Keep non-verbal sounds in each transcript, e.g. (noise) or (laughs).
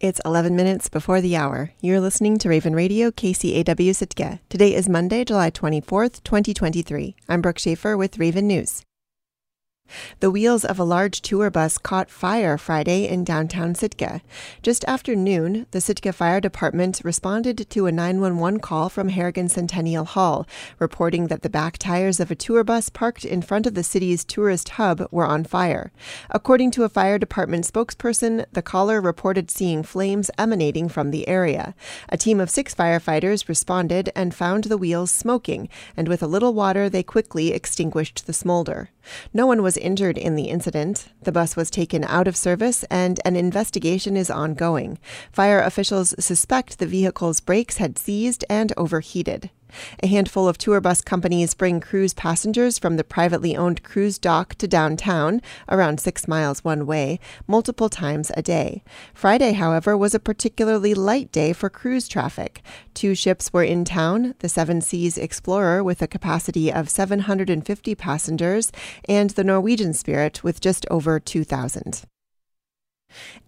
It's 11 minutes before the hour. You're listening to Raven Radio, KCAW Sitka. Today is Monday, July 24th, 2023. I'm Brooke Schaefer with Raven News. The wheels of a large tour bus caught fire Friday in downtown Sitka. Just after noon, the Sitka Fire Department responded to a 911 call from Harrigan Centennial Hall, reporting that the back tires of a tour bus parked in front of the city's tourist hub were on fire. According to a fire department spokesperson, the caller reported seeing flames emanating from the area. A team of six firefighters responded and found the wheels smoking, and with a little water, they quickly extinguished the smolder. No one was injured in the incident. The bus was taken out of service and an investigation is ongoing. Fire officials suspect the vehicle's brakes had seized and overheated. A handful of tour bus companies bring cruise passengers from the privately owned cruise dock to downtown, around six miles one way, multiple times a day. Friday, however, was a particularly light day for cruise traffic. Two ships were in town the Seven Seas Explorer with a capacity of 750 passengers, and the Norwegian Spirit with just over 2,000.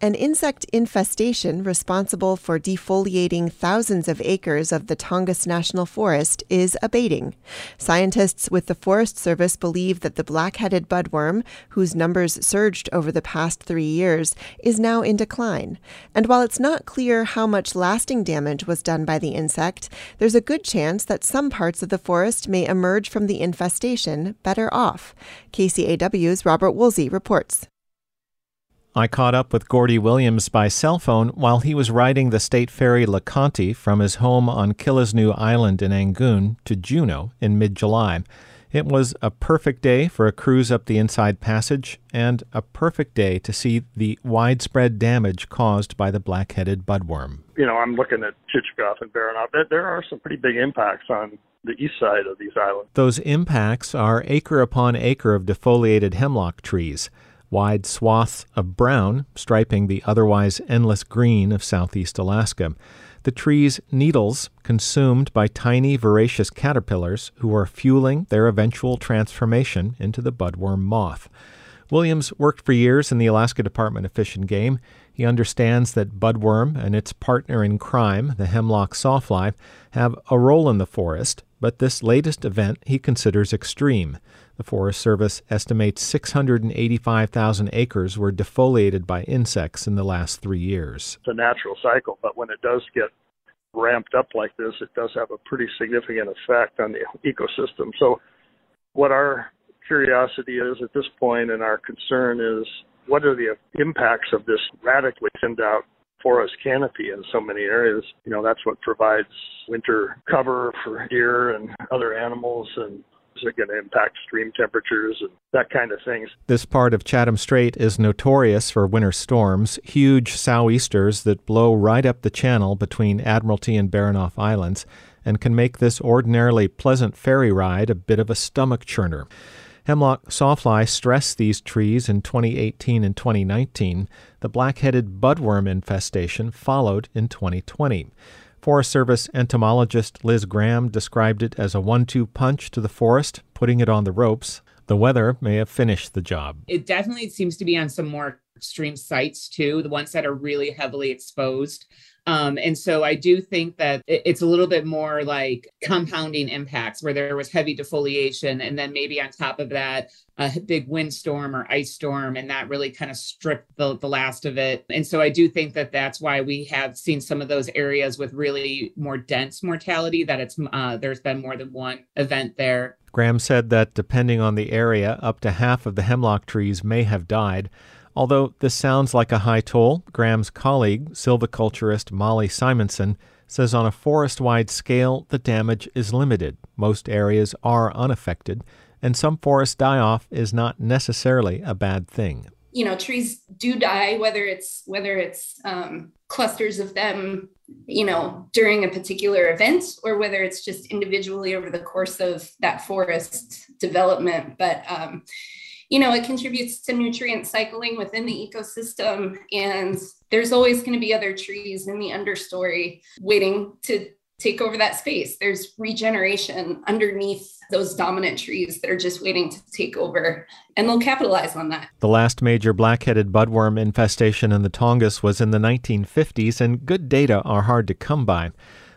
An insect infestation responsible for defoliating thousands of acres of the Tongass National Forest is abating. Scientists with the Forest Service believe that the black headed budworm, whose numbers surged over the past three years, is now in decline. And while it's not clear how much lasting damage was done by the insect, there's a good chance that some parts of the forest may emerge from the infestation better off. KCAW's Robert Woolsey reports. I caught up with Gordy Williams by cell phone while he was riding the state ferry LeConte from his home on Killisnoo Island in Angoon to Juneau in mid July. It was a perfect day for a cruise up the Inside Passage and a perfect day to see the widespread damage caused by the black headed budworm. You know, I'm looking at Chichagof and Baranof. There are some pretty big impacts on the east side of these islands. Those impacts are acre upon acre of defoliated hemlock trees wide swaths of brown striping the otherwise endless green of southeast Alaska. The tree's needles consumed by tiny voracious caterpillars who are fueling their eventual transformation into the budworm moth. Williams worked for years in the Alaska Department of Fish and Game. He understands that budworm and its partner in crime, the hemlock sawfly, have a role in the forest, but this latest event he considers extreme. The Forest Service estimates 685,000 acres were defoliated by insects in the last three years. It's a natural cycle, but when it does get ramped up like this, it does have a pretty significant effect on the ecosystem. So, what our curiosity is at this point and our concern is what are the impacts of this radically thinned out forest canopy in so many areas? You know, that's what provides winter cover for deer and other animals and it going to impact stream temperatures and that kind of things? This part of Chatham Strait is notorious for winter storms, huge sou'easters that blow right up the channel between Admiralty and Baranof Islands, and can make this ordinarily pleasant ferry ride a bit of a stomach churner. Hemlock sawfly stressed these trees in 2018 and 2019. The black headed budworm infestation followed in 2020. Forest Service entomologist Liz Graham described it as a one two punch to the forest, putting it on the ropes. The weather may have finished the job. It definitely seems to be on some more extreme sites too, the ones that are really heavily exposed. Um, and so I do think that it's a little bit more like compounding impacts where there was heavy defoliation. And then maybe on top of that, a big windstorm or ice storm, and that really kind of stripped the, the last of it. And so I do think that that's why we have seen some of those areas with really more dense mortality, that it's uh, there's been more than one event there. Graham said that depending on the area, up to half of the hemlock trees may have died. Although this sounds like a high toll, Graham's colleague, silviculturist Molly Simonson, says on a forest wide scale, the damage is limited. Most areas are unaffected, and some forests die off is not necessarily a bad thing. You know, trees do die, whether it's whether it's um, clusters of them, you know, during a particular event, or whether it's just individually over the course of that forest development. But um, you know, it contributes to nutrient cycling within the ecosystem. And there's always going to be other trees in the understory waiting to take over that space. There's regeneration underneath those dominant trees that are just waiting to take over, and they'll capitalize on that. The last major black-headed budworm infestation in the Tongass was in the 1950s, and good data are hard to come by.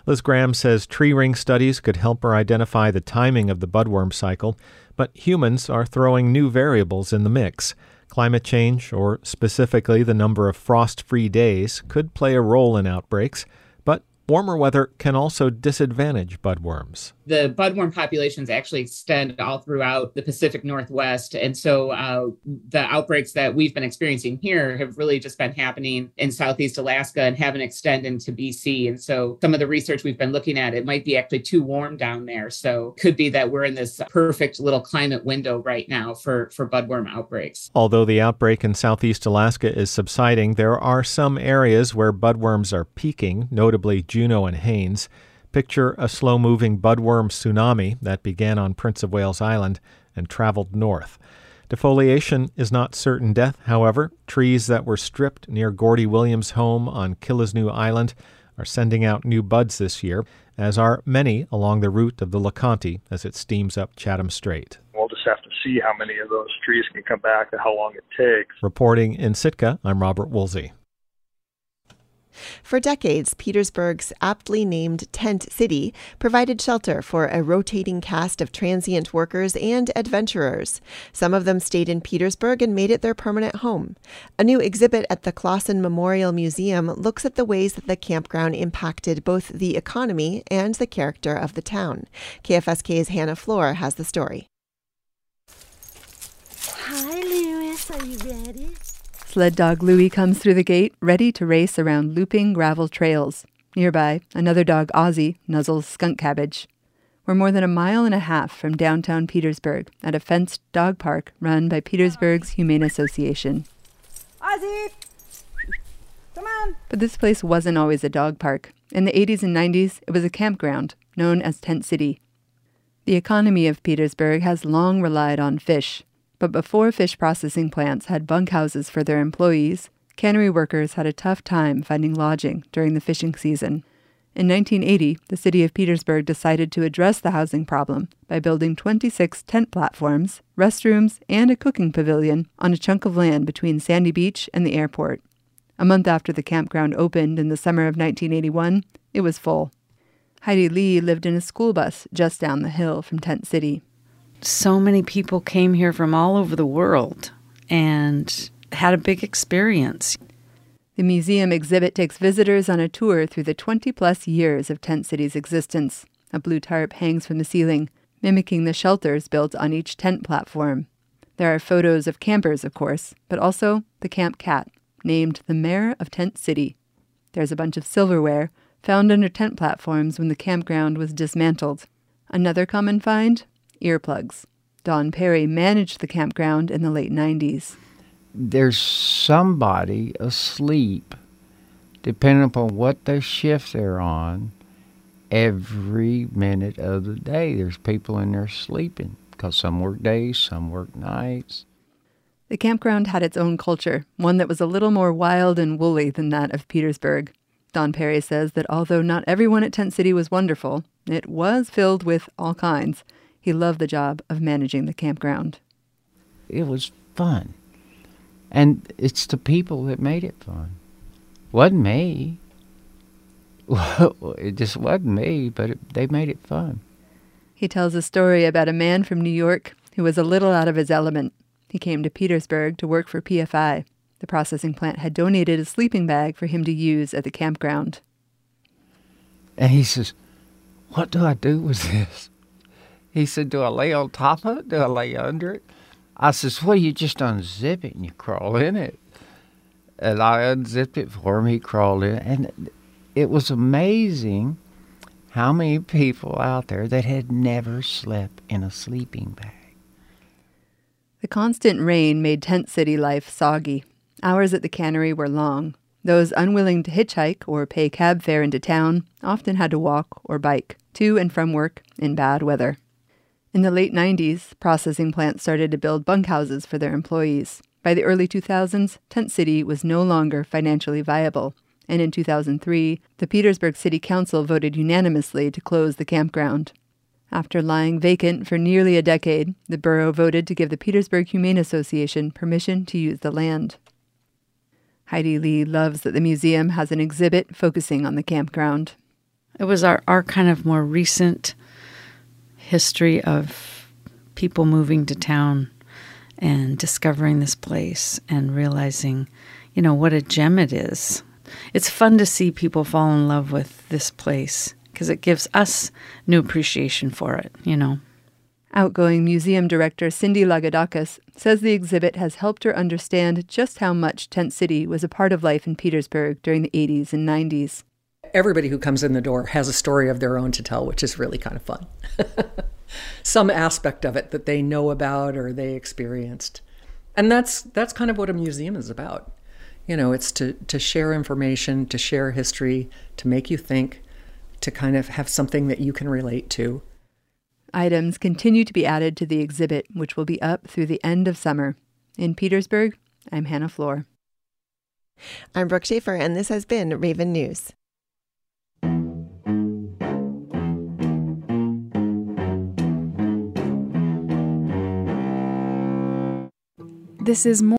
Liz Graham says tree ring studies could help her identify the timing of the budworm cycle, but humans are throwing new variables in the mix. Climate change, or specifically the number of frost free days, could play a role in outbreaks. But warmer weather can also disadvantage budworms. The budworm populations actually extend all throughout the Pacific Northwest. And so uh, the outbreaks that we've been experiencing here have really just been happening in Southeast Alaska and haven't extended into BC. And so some of the research we've been looking at, it might be actually too warm down there. So could be that we're in this perfect little climate window right now for, for budworm outbreaks. Although the outbreak in Southeast Alaska is subsiding, there are some areas where budworms are peaking, notably Juneau and Haines. Picture a slow moving budworm tsunami that began on Prince of Wales Island and traveled north. Defoliation is not certain death, however. Trees that were stripped near Gordy Williams' home on Killisnoo Island are sending out new buds this year, as are many along the route of the LeConte as it steams up Chatham Strait. We'll just have to see how many of those trees can come back and how long it takes. Reporting in Sitka, I'm Robert Woolsey. For decades, Petersburg's aptly named Tent City provided shelter for a rotating cast of transient workers and adventurers. Some of them stayed in Petersburg and made it their permanent home. A new exhibit at the Clausen Memorial Museum looks at the ways that the campground impacted both the economy and the character of the town. KFSK's Hannah Flor has the story. Hi, Lewis. Are you ready? Sled dog Louie comes through the gate, ready to race around looping gravel trails. Nearby, another dog, Ozzy, nuzzles skunk cabbage. We're more than a mile and a half from downtown Petersburg at a fenced dog park run by Petersburg's Humane Association. Ozzy! Come on! But this place wasn't always a dog park. In the 80s and 90s, it was a campground known as Tent City. The economy of Petersburg has long relied on fish, but before fish processing plants had bunkhouses for their employees, cannery workers had a tough time finding lodging during the fishing season. In 1980, the city of Petersburg decided to address the housing problem by building 26 tent platforms, restrooms, and a cooking pavilion on a chunk of land between Sandy Beach and the airport. A month after the campground opened in the summer of 1981, it was full. Heidi Lee lived in a school bus just down the hill from Tent City so many people came here from all over the world and had a big experience. The museum exhibit takes visitors on a tour through the 20 plus years of Tent City's existence. A blue tarp hangs from the ceiling, mimicking the shelters built on each tent platform. There are photos of campers, of course, but also the camp cat, named the Mayor of Tent City. There's a bunch of silverware found under tent platforms when the campground was dismantled. Another common find earplugs. Don Perry managed the campground in the late 90s. There's somebody asleep, depending upon what the shift they're on, every minute of the day. There's people in there sleeping because some work days, some work nights. The campground had its own culture, one that was a little more wild and woolly than that of Petersburg. Don Perry says that although not everyone at Tent City was wonderful, it was filled with all kinds. He loved the job of managing the campground. It was fun. And it's the people that made it fun. Wasn't me. (laughs) it just wasn't me, but it, they made it fun. He tells a story about a man from New York who was a little out of his element. He came to Petersburg to work for PFI. The processing plant had donated a sleeping bag for him to use at the campground. And he says, What do I do with this? He said, Do I lay on top of it? Do I lay under it? I says, Well, you just unzip it and you crawl in it. And I unzipped it for him. He crawled in. And it was amazing how many people out there that had never slept in a sleeping bag. The constant rain made tent city life soggy. Hours at the cannery were long. Those unwilling to hitchhike or pay cab fare into town often had to walk or bike to and from work in bad weather. In the late 90s, processing plants started to build bunkhouses for their employees. By the early 2000s, Tent City was no longer financially viable, and in 2003, the Petersburg City Council voted unanimously to close the campground. After lying vacant for nearly a decade, the borough voted to give the Petersburg Humane Association permission to use the land. Heidi Lee loves that the museum has an exhibit focusing on the campground. It was our, our kind of more recent history of people moving to town and discovering this place and realizing, you know, what a gem it is. It's fun to see people fall in love with this place because it gives us new appreciation for it, you know. Outgoing museum director Cindy Lagoudakis says the exhibit has helped her understand just how much Tent City was a part of life in Petersburg during the 80s and 90s. Everybody who comes in the door has a story of their own to tell, which is really kind of fun. (laughs) Some aspect of it that they know about or they experienced. And that's that's kind of what a museum is about. You know, it's to, to share information, to share history, to make you think, to kind of have something that you can relate to. Items continue to be added to the exhibit, which will be up through the end of summer. In Petersburg, I'm Hannah Flor. I'm Brooke Schaefer, and this has been Raven News. This is more.